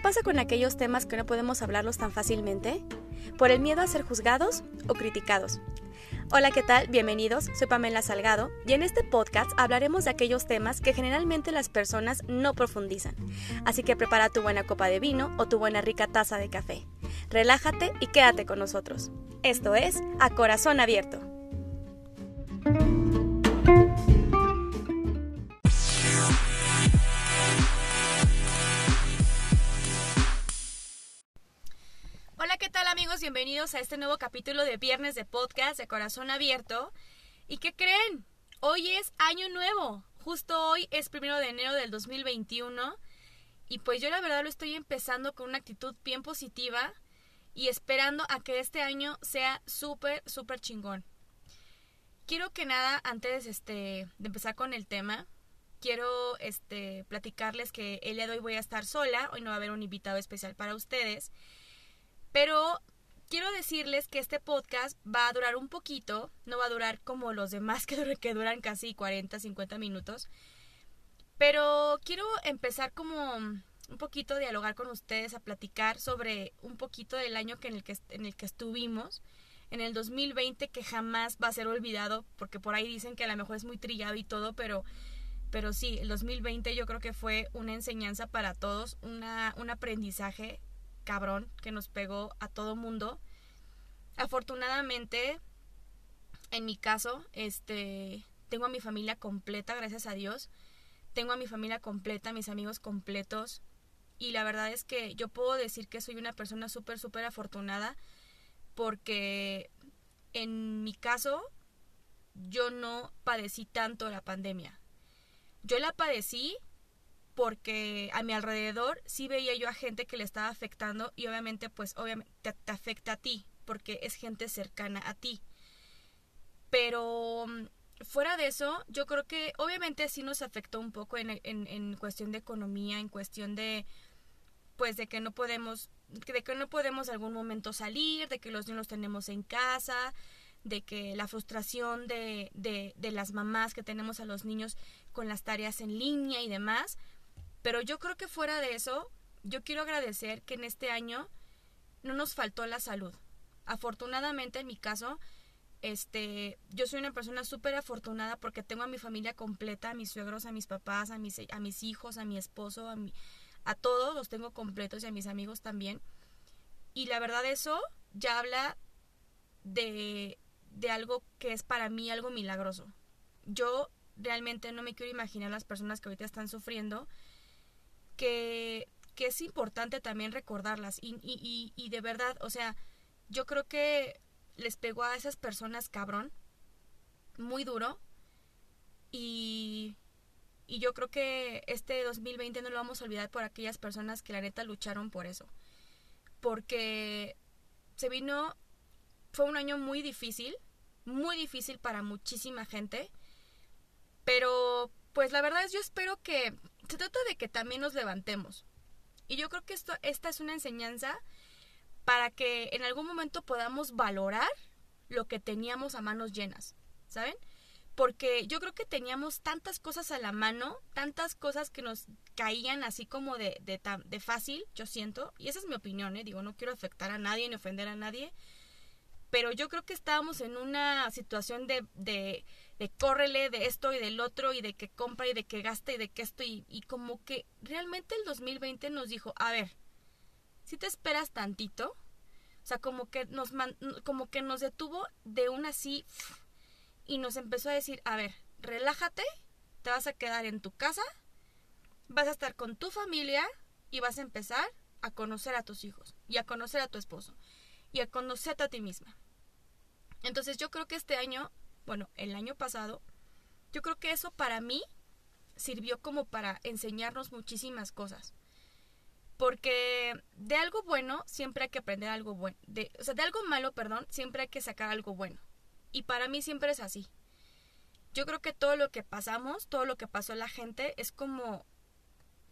¿Qué pasa con aquellos temas que no podemos hablarlos tan fácilmente? ¿Por el miedo a ser juzgados o criticados? Hola, ¿qué tal? Bienvenidos, soy Pamela Salgado y en este podcast hablaremos de aquellos temas que generalmente las personas no profundizan. Así que prepara tu buena copa de vino o tu buena rica taza de café. Relájate y quédate con nosotros. Esto es A Corazón Abierto. Hola, ¿qué tal amigos? Bienvenidos a este nuevo capítulo de Viernes de Podcast de Corazón Abierto. ¿Y qué creen? Hoy es año nuevo. Justo hoy es primero de enero del 2021. Y pues yo la verdad lo estoy empezando con una actitud bien positiva y esperando a que este año sea súper, súper chingón. Quiero que nada, antes este, de empezar con el tema, quiero este, platicarles que el día de hoy voy a estar sola. Hoy no va a haber un invitado especial para ustedes. Pero quiero decirles que este podcast va a durar un poquito, no va a durar como los demás que, duran casi 40, 50 minutos. Pero quiero empezar como un poquito a dialogar con ustedes, a platicar sobre un poquito del año que en, el que, en el que estuvimos, en el 2020, que jamás va a ser olvidado, porque por ahí dicen que a lo mejor es muy trillado y todo, pero, pero sí, el 2020 yo creo que fue una enseñanza para todos, una, un aprendizaje cabrón que nos pegó a todo mundo. Afortunadamente, en mi caso, este, tengo a mi familia completa, gracias a Dios. Tengo a mi familia completa, mis amigos completos. Y la verdad es que yo puedo decir que soy una persona súper, súper afortunada porque en mi caso yo no padecí tanto la pandemia. Yo la padecí porque a mi alrededor sí veía yo a gente que le estaba afectando y obviamente pues obviamente te, afecta a ti porque es gente cercana a ti. Pero mm, fuera de eso, yo creo que obviamente sí nos afectó un poco en, en, en cuestión de economía, en cuestión de pues de que no podemos de que no podemos algún momento salir, de que los niños los tenemos en casa, de que la frustración de, de, de las mamás que tenemos a los niños con las tareas en línea y demás, pero yo creo que fuera de eso, yo quiero agradecer que en este año no nos faltó la salud. Afortunadamente, en mi caso, este, yo soy una persona súper afortunada porque tengo a mi familia completa, a mis suegros, a mis papás, a mis, a mis hijos, a mi esposo, a, mi, a todos los tengo completos y a mis amigos también. Y la verdad eso ya habla de, de algo que es para mí algo milagroso. Yo realmente no me quiero imaginar las personas que ahorita están sufriendo que, es importante también recordarlas. Y, de verdad, o sea, yo creo que les pegó a esas personas cabrón, muy duro y, y yo creo que este 2020 no lo vamos a olvidar por aquellas personas que la neta lucharon por eso, porque se vino, fue un año muy difícil, muy difícil para muchísima gente, pero pues la verdad es yo espero que se trata de que también nos levantemos. Y yo creo que esto, esta es una enseñanza para que en algún momento podamos valorar lo que teníamos a manos llenas, ¿saben? Porque yo creo que teníamos tantas cosas a la mano, tantas cosas que nos caían así como de, de, de fácil, yo siento, y esa es mi opinión, ¿eh? digo, no quiero afectar a nadie ni ofender a nadie, pero yo creo que estábamos en una situación de, de de córrele de esto y del otro y de que compra y de que gasta y de que esto y, como que realmente el 2020 nos dijo, a ver, si te esperas tantito, o sea, como que nos como que nos detuvo de una así y nos empezó a decir, a ver, relájate, te vas a quedar en tu casa, vas a estar con tu familia y vas a empezar a conocer a tus hijos y a conocer a tu esposo y a conocerte a ti misma. Entonces yo creo que este año bueno, el año pasado, yo creo que eso para mí sirvió como para enseñarnos muchísimas cosas. Porque de algo bueno siempre hay que aprender algo bueno. De, o sea, de algo malo, perdón, siempre hay que sacar algo bueno. Y para mí siempre es así. Yo creo que todo lo que pasamos, todo lo que pasó la gente, es como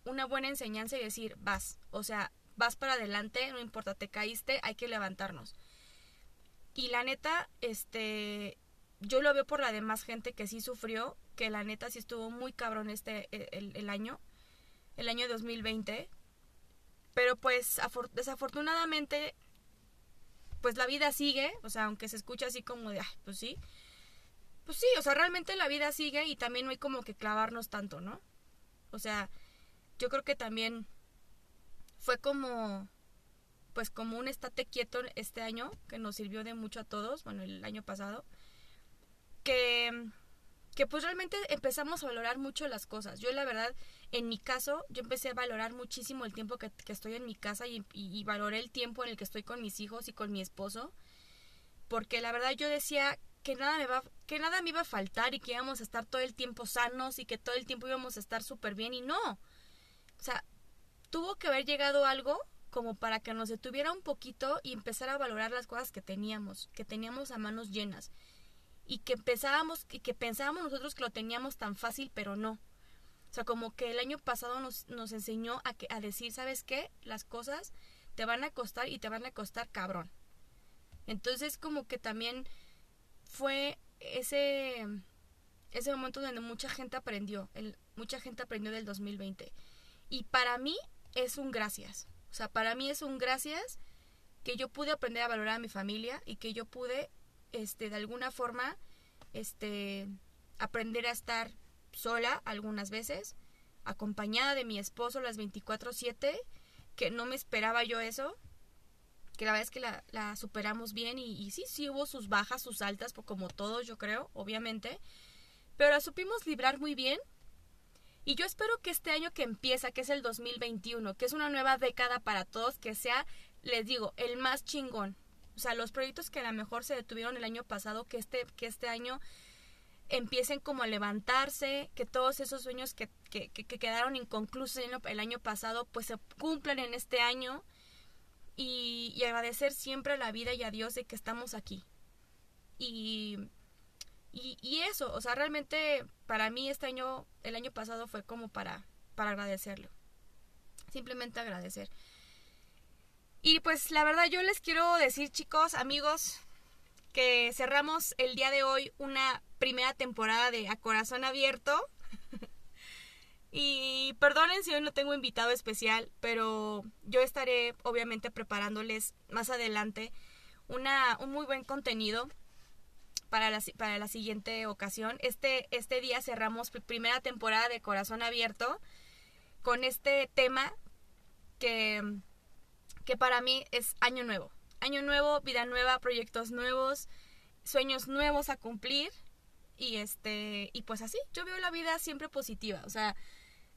una buena enseñanza y decir, vas. O sea, vas para adelante, no importa, te caíste, hay que levantarnos. Y la neta, este, yo lo veo por la demás gente que sí sufrió, que la neta sí estuvo muy cabrón este el, el año, el año 2020. pero pues desafortunadamente, pues la vida sigue, o sea, aunque se escucha así como de, pues sí, pues sí, o sea, realmente la vida sigue y también no hay como que clavarnos tanto, ¿no? O sea, yo creo que también fue como, pues como un estate quieto este año, que nos sirvió de mucho a todos, bueno, el año pasado, que que pues realmente empezamos a valorar mucho las cosas. Yo la verdad, en mi caso, yo empecé a valorar muchísimo el tiempo que, estoy en mi casa y, y, valoré el tiempo en el que estoy con mis hijos y con mi esposo, porque la verdad yo decía que nada me va, que nada me iba a faltar y que íbamos a estar todo el tiempo sanos y que todo el tiempo íbamos a estar súper bien y no. O sea, tuvo que haber llegado algo como para que nos detuviera un poquito y empezar a valorar las cosas que teníamos, que teníamos a manos llenas y que pensábamos y que pensábamos nosotros que lo teníamos tan fácil, pero no. O sea, como que el año pasado nos, nos enseñó a, que, a decir, ¿sabes qué? Las cosas te van a costar y te van a costar cabrón. Entonces, como que también fue ese, ese momento donde mucha gente aprendió, mucha gente aprendió del 2020. Y para mí es un gracias. O sea, para mí es un gracias que yo pude aprender a valorar a mi familia y que yo pude este, de alguna forma, este, aprender a estar sola algunas veces, acompañada de mi esposo las 24/7, que no me esperaba yo eso, que la verdad es que la, superamos bien y, y, sí, sí hubo sus bajas, sus altas, como todos yo creo, obviamente, pero la supimos librar muy bien y yo espero que este año que empieza, que es el 2021, que es una nueva década para todos, que sea, les digo, el más chingón, o sea, los proyectos que a lo mejor se detuvieron el año pasado, que este, que este año empiecen como a levantarse, que todos esos sueños que, que, que quedaron inconclusos el año pasado, pues se cumplan en este año. Y, y, agradecer siempre a la vida y a Dios de que estamos aquí. Y, y, y, eso, o sea, realmente para mí este año, el año pasado fue como para, para agradecerlo. Simplemente agradecer. Y pues la verdad yo les quiero decir chicos, amigos, que cerramos el día de hoy una primera temporada de A Corazón Abierto. y perdonen si hoy no tengo invitado especial, pero yo estaré obviamente preparándoles más adelante una, un muy buen contenido para la, para la siguiente ocasión. Este, este día cerramos primera temporada de Corazón Abierto con este tema que que para mí es año nuevo. Año nuevo, vida nueva, proyectos nuevos, sueños nuevos a cumplir. Y este y pues así, yo veo la vida siempre positiva, o sea,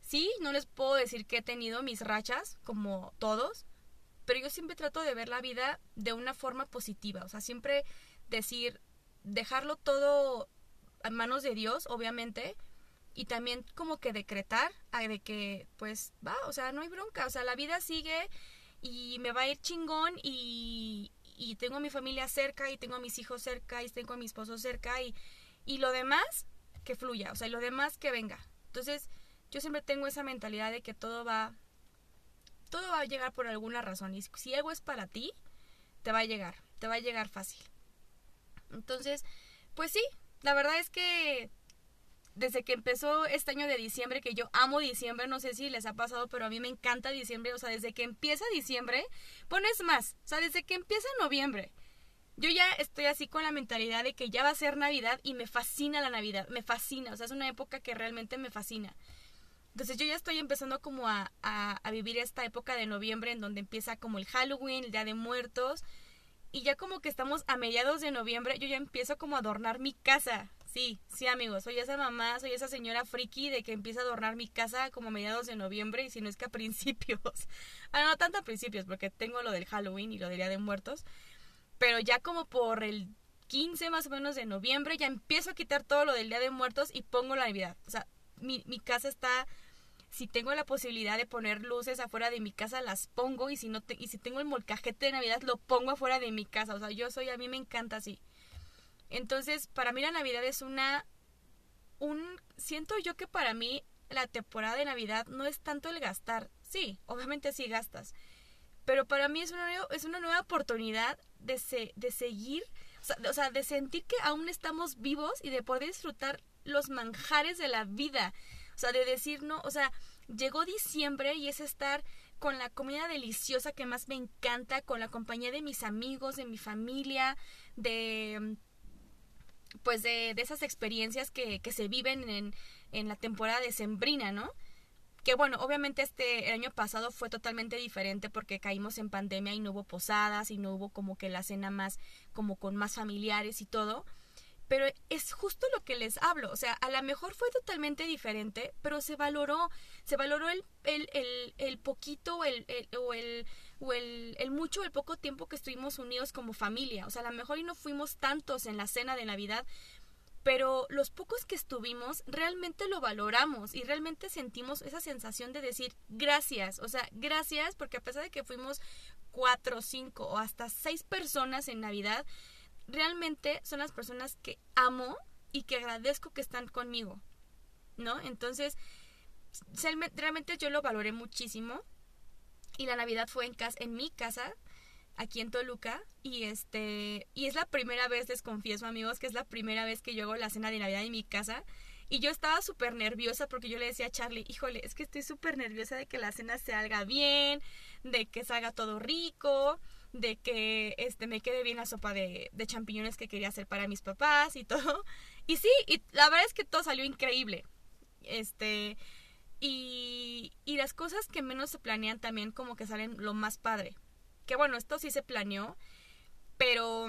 sí, no les puedo decir que he tenido mis rachas como todos, pero yo siempre trato de ver la vida de una forma positiva, o sea, siempre decir dejarlo todo en manos de Dios, obviamente, y también como que decretar de que pues va, o sea, no hay bronca, o sea, la vida sigue y me va a ir chingón y, y tengo a mi familia cerca y tengo a mis hijos cerca y tengo a mi esposo cerca y, y lo demás que fluya, o sea, y lo demás que venga. Entonces, yo siempre tengo esa mentalidad de que todo va todo va a llegar por alguna razón y si algo es para ti, te va a llegar, te va a llegar fácil. Entonces, pues sí, la verdad es que desde que empezó este año de diciembre, que yo amo diciembre, no sé si les ha pasado, pero a mí me encanta diciembre, o sea, desde que empieza diciembre, pones más, o sea, desde que empieza noviembre, yo ya estoy así con la mentalidad de que ya va a ser Navidad y me fascina la Navidad, me fascina, o sea, es una época que realmente me fascina. Entonces yo ya estoy empezando como a, a, a vivir esta época de noviembre en donde empieza como el Halloween, el Día de Muertos, y ya como que estamos a mediados de noviembre, yo ya empiezo como a adornar mi casa, Sí, sí, amigos, soy esa mamá, soy esa señora friki de que empieza a adornar mi casa como a mediados de noviembre y si no es que a principios. ah, no tanto a principios porque tengo lo del Halloween y lo del Día de Muertos, pero ya como por el 15 más o menos de noviembre ya empiezo a quitar todo lo del Día de Muertos y pongo la Navidad. O sea, mi, mi casa está si tengo la posibilidad de poner luces afuera de mi casa las pongo y si no te, y si tengo el molcajete de Navidad lo pongo afuera de mi casa, o sea, yo soy a mí me encanta así. Entonces, para mí la Navidad es una un siento yo que para mí la temporada de Navidad no es tanto el gastar. Sí, obviamente sí gastas. Pero para mí es una, es una nueva oportunidad de, de seguir, sea, o sea, de sentir que aún estamos vivos y de poder disfrutar los manjares de la vida. O sea, de decir, no, o sea, llegó diciembre y es estar con la comida deliciosa que más me encanta, con la compañía de mis amigos, de mi familia, de pues de, de esas experiencias que, que se viven en, en la temporada de Sembrina, ¿no? que bueno, obviamente este el año pasado fue totalmente diferente porque caímos en pandemia y no hubo posadas y no hubo como que la cena más como con más familiares y todo. Pero es justo lo que les hablo, o sea, a lo mejor fue totalmente diferente, pero se valoró, se valoró el, el, el, el poquito el, o, el, o el, el mucho o el poco tiempo que estuvimos unidos como familia. O sea, a lo mejor y no fuimos tantos en la cena de Navidad, pero los pocos que estuvimos realmente lo valoramos y realmente sentimos esa sensación de decir gracias, o sea, gracias porque a pesar de que fuimos cuatro, cinco o hasta seis personas en Navidad, realmente son las personas que amo y que agradezco que están conmigo, ¿no? Entonces, realmente yo lo valoré muchísimo y la Navidad fue en casa, en mi casa, aquí en Toluca y este y es la primera vez les confieso amigos que es la primera vez que yo hago la cena de Navidad en mi casa y yo estaba súper nerviosa porque yo le decía a Charlie, híjole, es que estoy súper nerviosa de que la cena se haga bien, de que salga todo rico, de que este me quede bien la sopa de, de champiñones que quería hacer para mis papás y todo. Y sí, y la verdad es que todo salió increíble. Este, y, y las cosas que menos se planean también como que salen lo más padre. Que bueno, esto sí se planeó, pero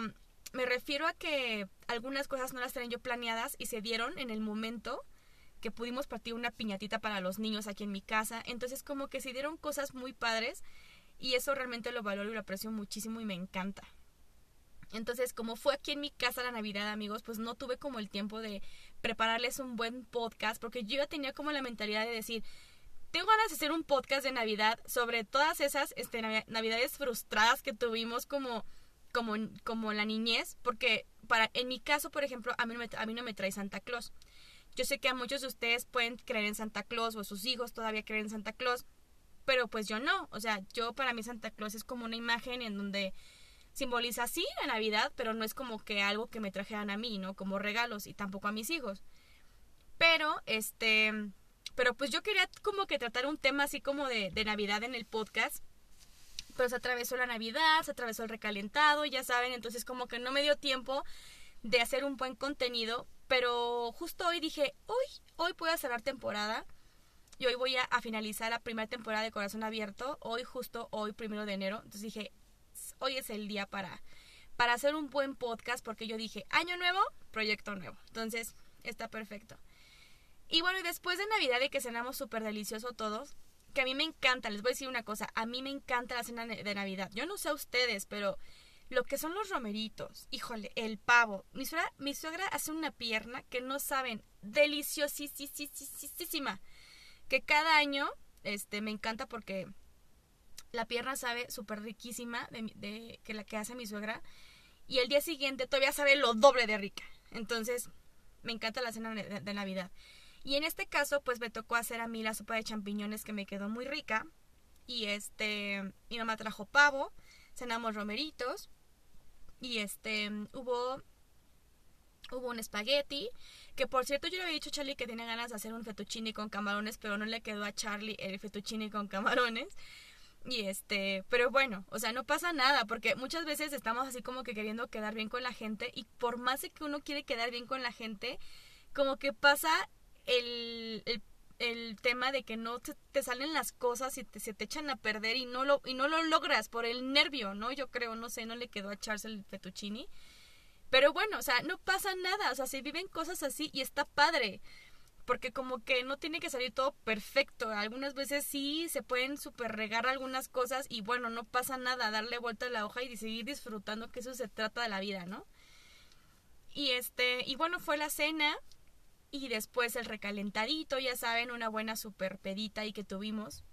me refiero a que algunas cosas no las tenía yo planeadas y se dieron en el momento que pudimos partir una piñatita para los niños aquí en mi casa. Entonces como que se dieron cosas muy padres y eso realmente lo valoro y lo aprecio muchísimo y me encanta. Entonces, como fue aquí en mi casa la Navidad, amigos, pues no tuve como el tiempo de prepararles un buen podcast porque yo ya tenía como la mentalidad de decir, tengo ganas de hacer un podcast de Navidad sobre todas esas este, navidades frustradas que tuvimos como, como, como la niñez, porque para, en mi caso, por ejemplo, a mí, no me, a mí no me trae Santa Claus. Yo sé que a muchos de ustedes pueden creer en Santa Claus o sus hijos todavía creen en Santa Claus, pero pues yo no. O sea, yo para mí Santa Claus es como una imagen en donde simboliza sí la Navidad, pero no es como que algo que me trajeran a mí, ¿no? Como regalos y tampoco a mis hijos. Pero, este, pero pues yo quería como que tratar un tema así como de, de Navidad en el podcast. Pero se atravesó la Navidad, se atravesó el recalentado, ya saben, entonces como que no me dio tiempo de hacer un buen contenido. Pero justo hoy dije, hoy, hoy puedo cerrar temporada. Y hoy voy a, a finalizar la primera temporada de Corazón Abierto. Hoy, justo hoy, primero de enero. Entonces dije, hoy es el día para, para hacer un buen podcast. Porque yo dije, año nuevo, proyecto nuevo. Entonces, está perfecto. Y bueno, después de Navidad y que cenamos súper delicioso todos, que a mí me encanta, les voy a decir una cosa, a mí me encanta la cena de Navidad. Yo no sé a ustedes, pero lo que son los romeritos, híjole, el pavo. Mi suegra, mi suegra hace una pierna que no saben, deliciosísima. Que cada año, este, me encanta porque la pierna sabe súper riquísima de, que la que hace mi suegra. Y el día siguiente todavía sabe lo doble de rica. Entonces, me encanta la cena de Navidad. Y en este caso, pues me tocó hacer a mí la sopa de champiñones que me quedó muy rica. Y este, mi mamá trajo pavo, cenamos romeritos. Y este, hubo hubo un espagueti, que por cierto yo le había dicho a Charlie que tenía ganas de hacer un fettuccine con camarones, pero no le quedó a Charlie el fettuccine con camarones. Y este, pero bueno, o sea, no pasa nada, porque muchas veces estamos así como que queriendo quedar bien con la gente y por más que uno quiere quedar bien con la gente, como que pasa el, el, tema de que no te, salen las cosas y te, se te echan a perder y no lo y no lo logras por el nervio, ¿no? Yo creo, no sé, no le quedó a Charles el fettuccini. Pero bueno, o sea, no pasa nada, o sea, se viven cosas así y está padre. Porque como que no tiene que salir todo perfecto. Algunas veces sí se pueden super regar algunas cosas y bueno, no pasa nada, darle vuelta a la hoja y seguir disfrutando que eso se trata de la vida, ¿no? Y este, y bueno, fue la cena, y después el recalentadito, ya saben, una buena super pedita y que tuvimos.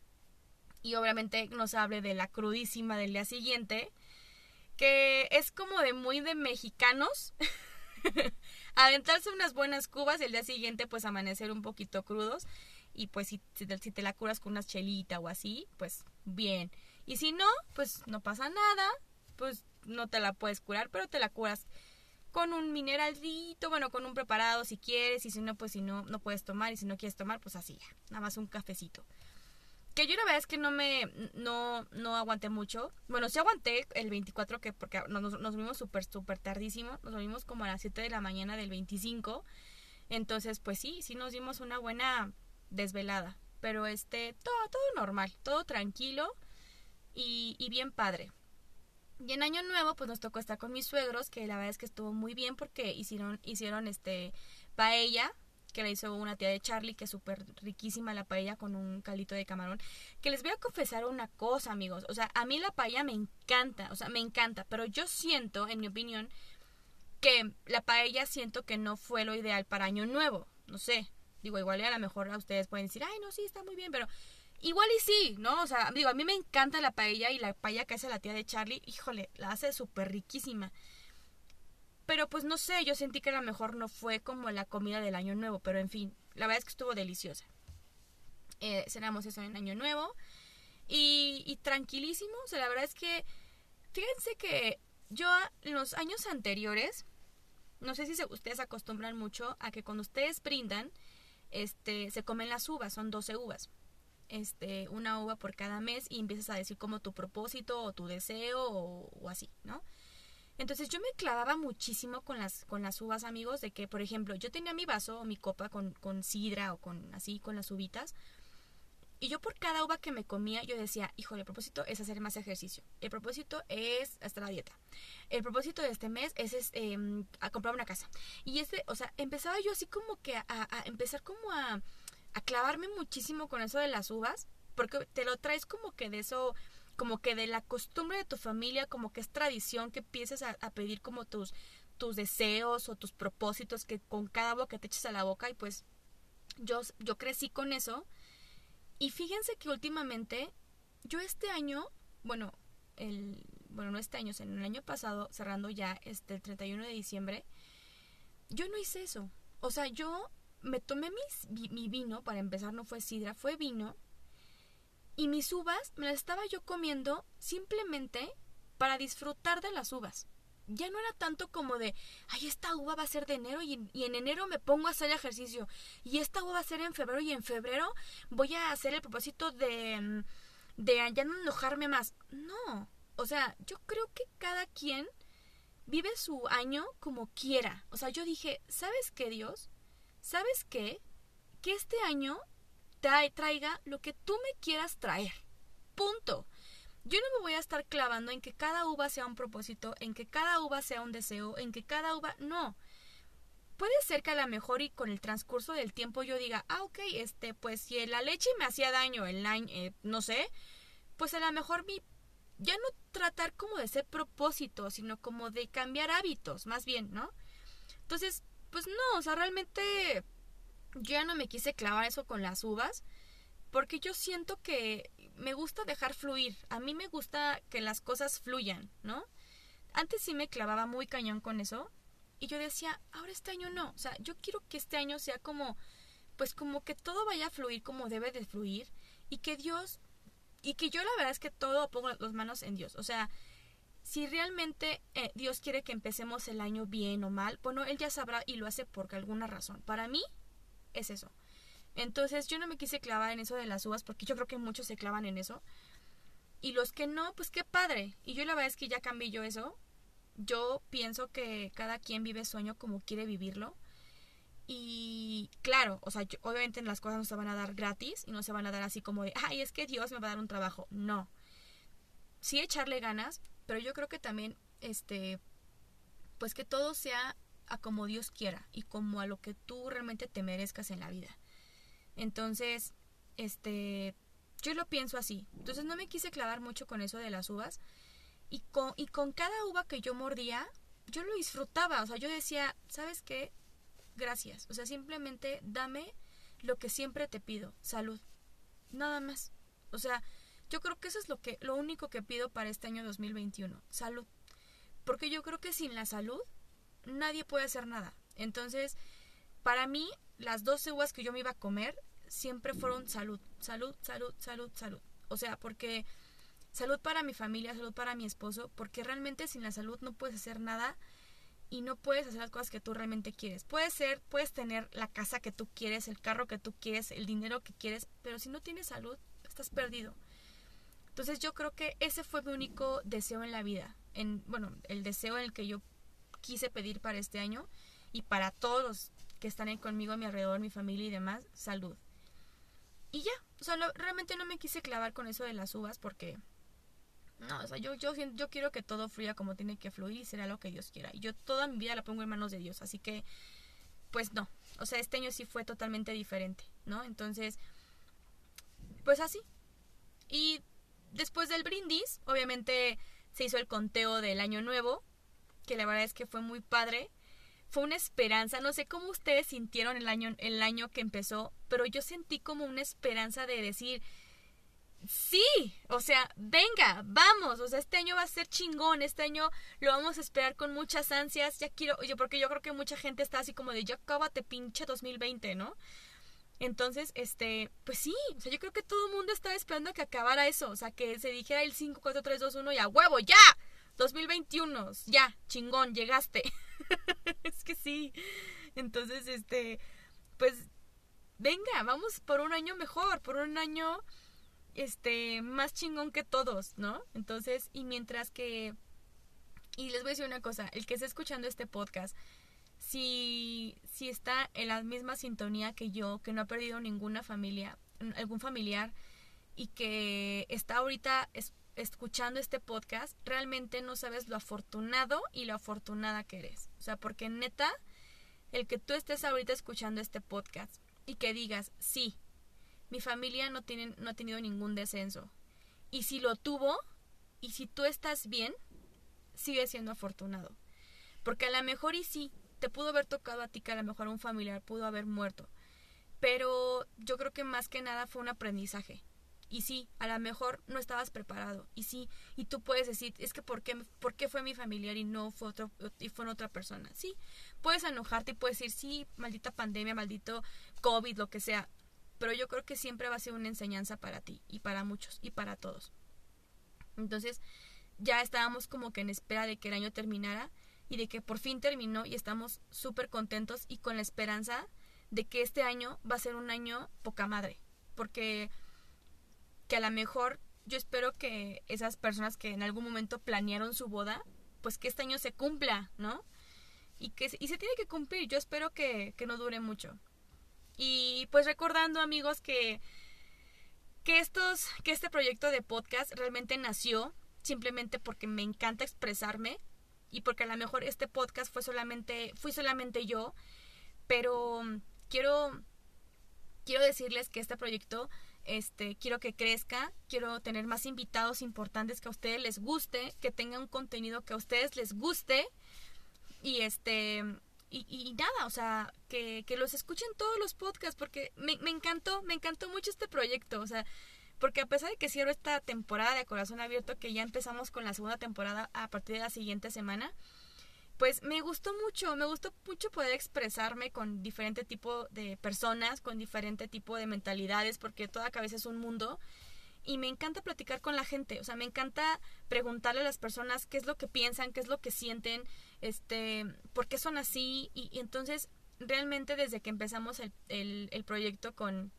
Y obviamente nos hable de la crudísima del día siguiente, que es como de muy de mexicanos. Aventarse unas buenas cubas y el día siguiente pues amanecer un poquito crudos. Y pues si, te, la curas con unas chelita o así, pues bien. Y si no, pues no pasa nada, pues no te la puedes curar, pero te la curas con un mineralito, bueno, con un preparado si quieres, y si no, pues si no, no puedes tomar, y si no quieres tomar, pues así ya, nada más un cafecito. Que yo la verdad es que no me, no, no aguanté mucho. Bueno, sí aguanté el 24, que porque nos, nos vimos súper, súper tardísimo. Nos vimos como a las 7 de la mañana del 25. Entonces, pues sí, sí nos dimos una buena desvelada. Pero este, todo, todo normal, todo tranquilo y, y bien padre. Y en Año Nuevo, pues nos tocó estar con mis suegros, que la verdad es que estuvo muy bien porque hicieron, hicieron este paella, que la hizo una tía de Charlie, que es súper riquísima la paella con un caldito de camarón. Que les voy a confesar una cosa, amigos. O sea, a mí la paella me encanta, o sea, me encanta, pero yo siento, en mi opinión, que la paella siento que no fue lo ideal para Año Nuevo. No sé, digo, igual a lo mejor a ustedes pueden decir, ay, no, sí, está muy bien, pero igual y sí, ¿no? O sea, digo, a mí me encanta la paella y la paella que hace la tía de Charlie, híjole, la hace súper riquísima. Pero pues no sé, yo sentí que a lo mejor no fue como la comida del año nuevo, pero en fin, la verdad es que estuvo deliciosa. Eh, cenamos eso en año nuevo y, tranquilísimo, o sea, la verdad es que fíjense que yo en los años anteriores, no sé si ustedes acostumbran mucho a que cuando ustedes brindan, este, se comen las uvas, son 12 uvas. Este, una uva por cada mes y empiezas a decir como tu propósito o tu deseo o así, ¿no? Entonces yo me clavaba muchísimo con las, con las uvas, amigos, de que, por ejemplo, yo tenía mi vaso o mi copa con, con sidra o con así, con las uvitas. Y yo por cada uva que me comía, yo decía, híjole, el propósito es hacer más ejercicio. El propósito es hasta la dieta. El propósito de este mes es, em, a comprar una casa. Y este, o sea, empezaba yo así como que a, a empezar como a, a clavarme muchísimo con eso de las uvas. Porque te lo traes como que de eso como que de la costumbre de tu familia, como que es tradición que empieces a, pedir como tus, tus deseos o tus propósitos que con cada boca te eches a la boca y pues yo, yo crecí con eso. Y fíjense que últimamente, yo este año, bueno, el, bueno, no este año, sino el año pasado, cerrando ya este, el 31 de diciembre, yo no hice eso. O sea, yo me tomé mis, mi vino, para empezar no fue sidra, fue vino, y mis uvas me las estaba yo comiendo simplemente para disfrutar de las uvas. Ya no era tanto como de, ay, esta uva va a ser de enero y, en enero me pongo a hacer ejercicio. Y esta uva va a ser en febrero y en febrero voy a hacer el propósito de, mm, de ya no enojarme más. No, o sea, yo creo que cada quien vive su año como quiera. O sea, yo dije, ¿sabes qué, Dios? ¿Sabes qué? Que este año traiga lo que tú me quieras traer. Punto. Yo no me voy a estar clavando en que cada uva sea un propósito, en que cada uva sea un deseo, en que cada uva... No. Puede ser que a lo mejor y con el transcurso del tiempo yo diga, ah, ok, este, pues si la leche me hacía daño, el eh, no sé, pues a lo mejor mi... Ya no tratar como de ser propósito, sino como de cambiar hábitos, más bien, ¿no? Entonces, pues no, o sea, realmente yo ya no me quise clavar eso con las uvas porque yo siento que me gusta dejar fluir. A mí me gusta que las cosas fluyan, ¿no? Antes sí me clavaba muy cañón con eso y yo decía, ahora este año no. O sea, yo quiero que este año sea como, pues como que todo vaya a fluir como debe de fluir y que Dios, y que yo la verdad es que todo pongo las manos en Dios. O sea, si realmente eh, Dios quiere que empecemos el año bien o mal, bueno, Él ya sabrá y lo hace por alguna razón. Para mí, es eso. Entonces yo no me quise clavar en eso de las uvas porque yo creo que muchos se clavan en eso. Y los que no, pues qué padre. Y yo la verdad es que ya cambié yo eso. Yo pienso que cada quien vive sueño como quiere vivirlo. Y claro, o sea, obviamente las cosas no se van a dar gratis y no se van a dar así como de, ay, es que Dios me va a dar un trabajo. No. Sí echarle ganas, pero yo creo que también, este, pues que todo sea a como Dios quiera y como a lo que tú realmente te merezcas en la vida. Entonces, este, yo lo pienso así. Entonces no me quise clavar mucho con eso de las uvas. Y con, y con cada uva que yo mordía, yo lo disfrutaba. O sea, yo decía, ¿sabes qué? Gracias. O sea, simplemente dame lo que siempre te pido. Salud. Nada más. O sea, yo creo que eso es lo que, lo único que pido para este año 2021. Salud. Porque yo creo que sin la salud nadie puede hacer nada. Entonces, para mí, las dos uvas que yo me iba a comer siempre fueron salud, salud, salud, salud, salud. O sea, porque salud para mi familia, salud para mi esposo, porque realmente sin la salud no puedes hacer nada y no puedes hacer las cosas que tú realmente quieres. Puedes ser, puedes tener la casa que tú quieres, el carro que tú quieres, el dinero que quieres, pero si no tienes salud, estás perdido. Entonces yo creo que ese fue mi único deseo en la vida. En, bueno, el deseo en el que yo quise pedir para este año y para todos los que están ahí conmigo a mi alrededor, mi familia y demás, salud. Y ya, o sea, realmente no me quise clavar con eso de las uvas porque no, o sea, yo, yo, yo quiero que todo fluya como tiene que fluir y será lo que Dios quiera. Y yo toda mi vida la pongo en manos de Dios, así que, pues no. O sea, este año sí fue totalmente diferente, ¿no? Entonces, pues así. Y después del brindis, obviamente se hizo el conteo del año nuevo, que la verdad es que fue muy padre. Fue una esperanza, no sé cómo ustedes sintieron el año, el año que empezó, pero yo sentí como una esperanza de decir, sí, o sea, venga, vamos, o sea, este año va a ser chingón, este año lo vamos a esperar con muchas ansias, ya quiero, yo porque yo creo que mucha gente está así como de, ya acábate pinche 2020, ¿no? Entonces, este, pues sí, o sea, yo creo que todo el mundo estaba esperando que acabara eso, o sea, que se dijera el 5, 4, 3, 2, 1 y a huevo, ya, 2021, ya, chingón, llegaste. es que sí. Entonces, este, pues, venga, vamos por un año mejor, por un año este, más chingón que todos, ¿no? Entonces, y mientras que, y les voy a decir una cosa, el que esté escuchando este podcast, si, si está en la misma sintonía que yo, que no ha perdido ninguna familia, algún familiar, y que está ahorita escuchando este podcast, realmente no sabes lo afortunado y lo afortunada que eres. O sea, porque neta, el que tú estés ahorita escuchando este podcast y que digas, sí, mi familia no, tiene, no ha tenido ningún descenso. Y si lo tuvo, y si tú estás bien, sigue siendo afortunado. Porque a lo mejor y sí, te pudo haber tocado a ti que a lo mejor un familiar pudo haber muerto. Pero yo creo que más que nada fue un aprendizaje. Y sí, a lo mejor no estabas preparado. Y sí, y tú puedes decir, es que ¿por qué, ¿por qué fue mi familiar y no fue otro y fue otra persona? Sí, puedes enojarte y puedes decir, sí, maldita pandemia, maldito COVID, lo que sea pero yo creo que siempre va a ser una enseñanza para ti y para muchos y para todos. Entonces, ya estábamos como que en espera de que el año terminara y de que por fin terminó y estamos súper contentos y con la esperanza de que este año va a ser un año poca madre, porque que a lo mejor yo espero que esas personas que en algún momento planearon su boda, pues que este año se cumpla, ¿no? Y que y se tiene que cumplir, yo espero que, que no dure mucho. Y pues recordando amigos que, que, estos, que este proyecto de podcast realmente nació simplemente porque me encanta expresarme y porque a lo mejor este podcast fue solamente, fui solamente yo, pero quiero, quiero decirles que este proyecto este, quiero que crezca, quiero tener más invitados importantes que a ustedes les guste, que tengan un contenido que a ustedes les guste. Y este y, y, nada, o sea, que, que, los escuchen todos los podcasts, porque me, me, encantó, me encantó mucho este proyecto, o sea, porque a pesar de que cierro esta temporada de Corazón Abierto, que ya empezamos con la segunda temporada a partir de la siguiente semana, pues me gustó mucho, me gustó mucho poder expresarme con diferente tipo de personas, con diferente tipo de mentalidades, porque toda cabeza es un mundo y me encanta platicar con la gente, o sea, me encanta preguntarle a las personas qué es lo que piensan, qué es lo que sienten, este, por qué son así, y, entonces realmente desde que empezamos el, el, proyecto con,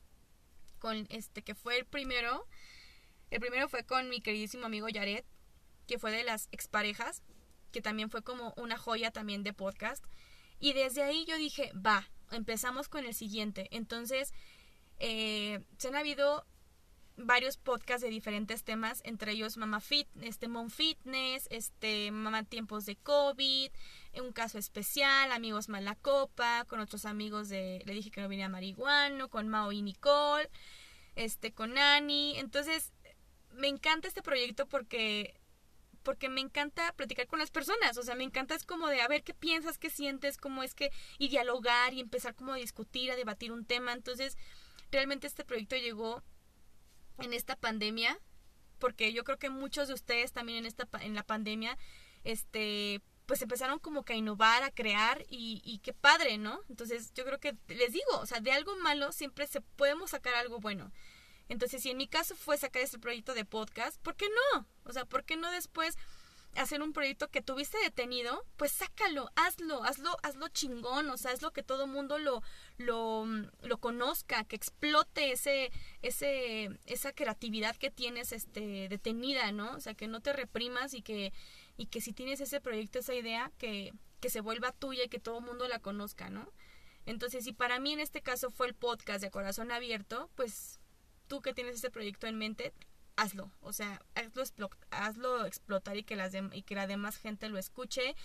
con este, que fue el primero, el primero fue con mi queridísimo amigo Yaret, que fue de las exparejas, que también fue como una joya también de podcast, y desde ahí yo dije, va, empezamos con el siguiente, entonces, eh, se han habido varios podcasts de diferentes temas, entre ellos Mama Fit, este Mom Fitness, este Mama Tiempos de COVID, un caso especial, amigos Malacopa, con otros amigos de, le dije que no venía marihuano, con Mao y Nicole, este, con Ani. Entonces, me encanta este proyecto porque porque me encanta platicar con las personas, o sea, me encanta es como de a ver qué piensas, qué sientes, cómo es que y dialogar y empezar como a discutir, a debatir un tema. Entonces, realmente este proyecto llegó en esta pandemia, porque yo creo que muchos de ustedes también en esta en la pandemia este pues empezaron como que a innovar, a crear y, y qué padre, ¿no? Entonces yo creo que les digo, o sea, de algo malo siempre se podemos sacar algo bueno. Entonces, si en mi caso fue sacar este proyecto de podcast, ¿por qué no? O sea, ¿por qué no después hacer un proyecto que tuviste detenido, pues sácalo, hazlo, hazlo, hazlo chingón, o sea, es lo que todo mundo lo, lo, lo conozca, que explote ese, ese, esa creatividad que tienes este, detenida, ¿no? O sea, que no te reprimas y que, y que si tienes ese proyecto, esa idea, que, que se vuelva tuya y que todo mundo la conozca, ¿no? Entonces, si para mí en este caso fue el podcast de corazón abierto, pues tú que tienes ese proyecto en mente, hazlo, o sea, hazlo, hazlo explotar y que, las y que la demás gente lo escuche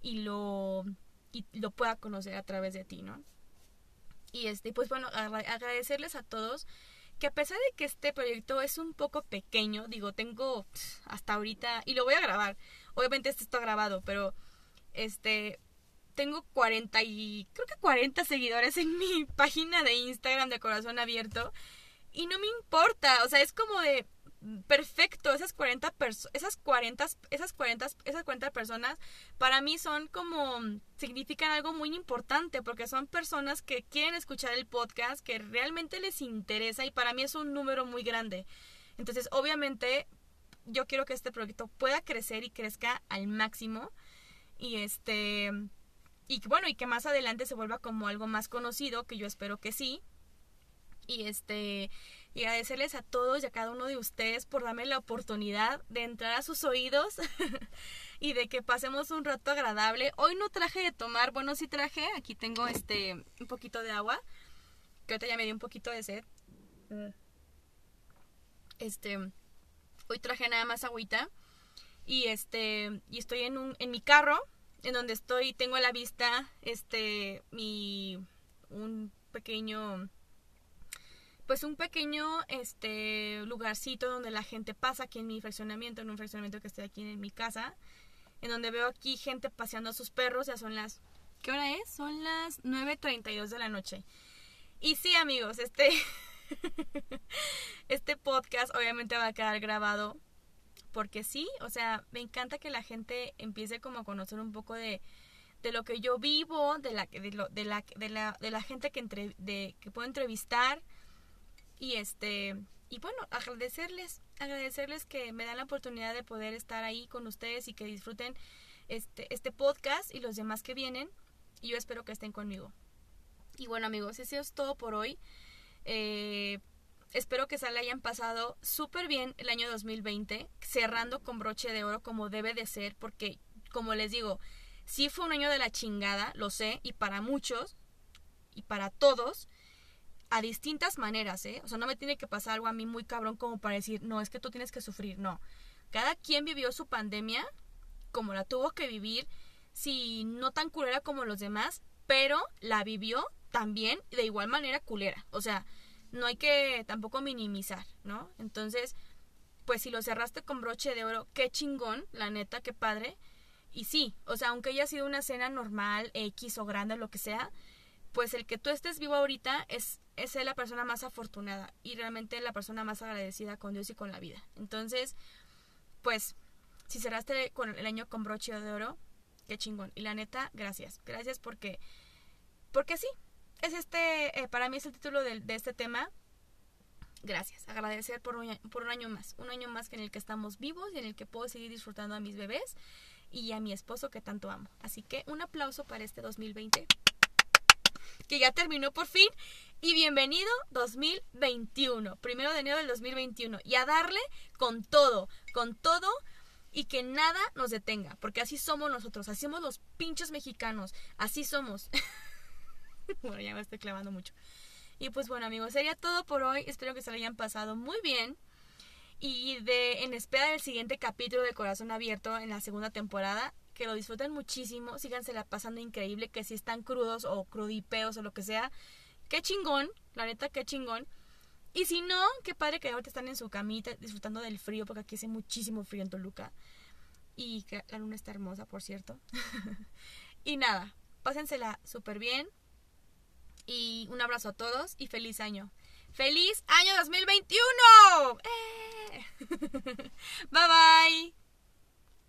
y lo, y lo pueda conocer a través de ti, ¿no? Y este, pues bueno, agradecerles a todos que a pesar de que este proyecto es un poco pequeño, digo, tengo hasta ahorita, y lo voy a grabar, obviamente este está grabado, pero este, tengo 40 y, creo que 40 seguidores en mi página de Instagram de Corazón Abierto, y no me importa, o sea, es como de, perfecto, esas 40 esas 40 esas 40 esas 40 personas para mí son como significan algo muy importante porque son personas que quieren escuchar el podcast, que realmente les interesa y para mí es un número muy grande. Entonces, obviamente yo quiero que este proyecto pueda crecer y crezca al máximo y este y bueno, y que más adelante se vuelva como algo más conocido, que yo espero que sí. Y este y agradecerles a todos y a cada uno de ustedes por darme la oportunidad de entrar a sus oídos y de que pasemos un rato agradable. Hoy no traje de tomar, bueno, sí traje, aquí tengo este un poquito de agua, que ahorita ya me dio un poquito de sed. Este, hoy traje nada más agüita y este y estoy en un en mi carro en donde estoy tengo a la vista este mi un pequeño pues un pequeño este lugarcito donde la gente pasa aquí en mi fraccionamiento, en un fraccionamiento que estoy aquí en mi casa, en donde veo aquí gente paseando a sus perros, ya son las ¿qué hora es? Son las 9:32 de la noche. Y sí, amigos, este este podcast obviamente va a quedar grabado porque sí, o sea, me encanta que la gente empiece como a conocer un poco de de lo que yo vivo, de la de, lo, de la de la de la gente que entre, de que puedo entrevistar y este, y bueno, agradecerles, agradecerles que me dan la oportunidad de poder estar ahí con ustedes y que disfruten este, este podcast y los demás que vienen. Y yo espero que estén conmigo. Y bueno amigos, eso es todo por hoy. Eh, espero que se le hayan pasado súper bien el año 2020, cerrando con broche de oro como debe de ser, porque como les digo, sí fue un año de la chingada, lo sé, y para muchos, y para todos, a distintas maneras, ¿eh? O sea, no me tiene que pasar algo a mí muy cabrón como para decir, no, es que tú tienes que sufrir, no. Cada quien vivió su pandemia como la tuvo que vivir, si no tan culera como los demás, pero la vivió también de igual manera culera. O sea, no hay que tampoco minimizar, ¿no? Entonces, pues si lo cerraste con broche de oro, qué chingón, la neta, qué padre. Y sí, o sea, aunque haya sido una cena normal, X o grande, lo que sea, pues el que tú estés vivo ahorita es es la persona más afortunada y realmente la persona más agradecida con Dios y con la vida. Entonces, pues, si cerraste con el año con broche de oro, qué chingón. Y la neta, gracias. Gracias porque, porque sí, es este, eh, para mí es el título de, de, este tema. Gracias, agradecer por un, por un año más, un año más que en el que estamos vivos y en el que puedo seguir disfrutando a mis bebés y a mi esposo que tanto amo. Así que un aplauso para este 2020 que ya terminó por fin. Y bienvenido 2021, primero de enero del 2021. Y a darle con todo, con todo y que nada nos detenga, porque así somos nosotros, así somos los pinches mexicanos, así somos. bueno, ya me estoy clavando mucho. Y pues bueno amigos, sería todo por hoy, espero que se lo hayan pasado muy bien. Y de en espera del siguiente capítulo de Corazón Abierto en la segunda temporada, que lo disfruten muchísimo, sígansela pasando increíble, que si están crudos o crudipeos o lo que sea, qué chingón, la neta, qué chingón. Y si no, qué padre que ahorita están en su camita disfrutando del frío, porque aquí hace muchísimo frío en Toluca. Y que la luna está hermosa, por cierto. y nada, pásensela súper bien. Y un abrazo a todos y feliz año. ¡Feliz año 2021! ¡Eh! bye bye.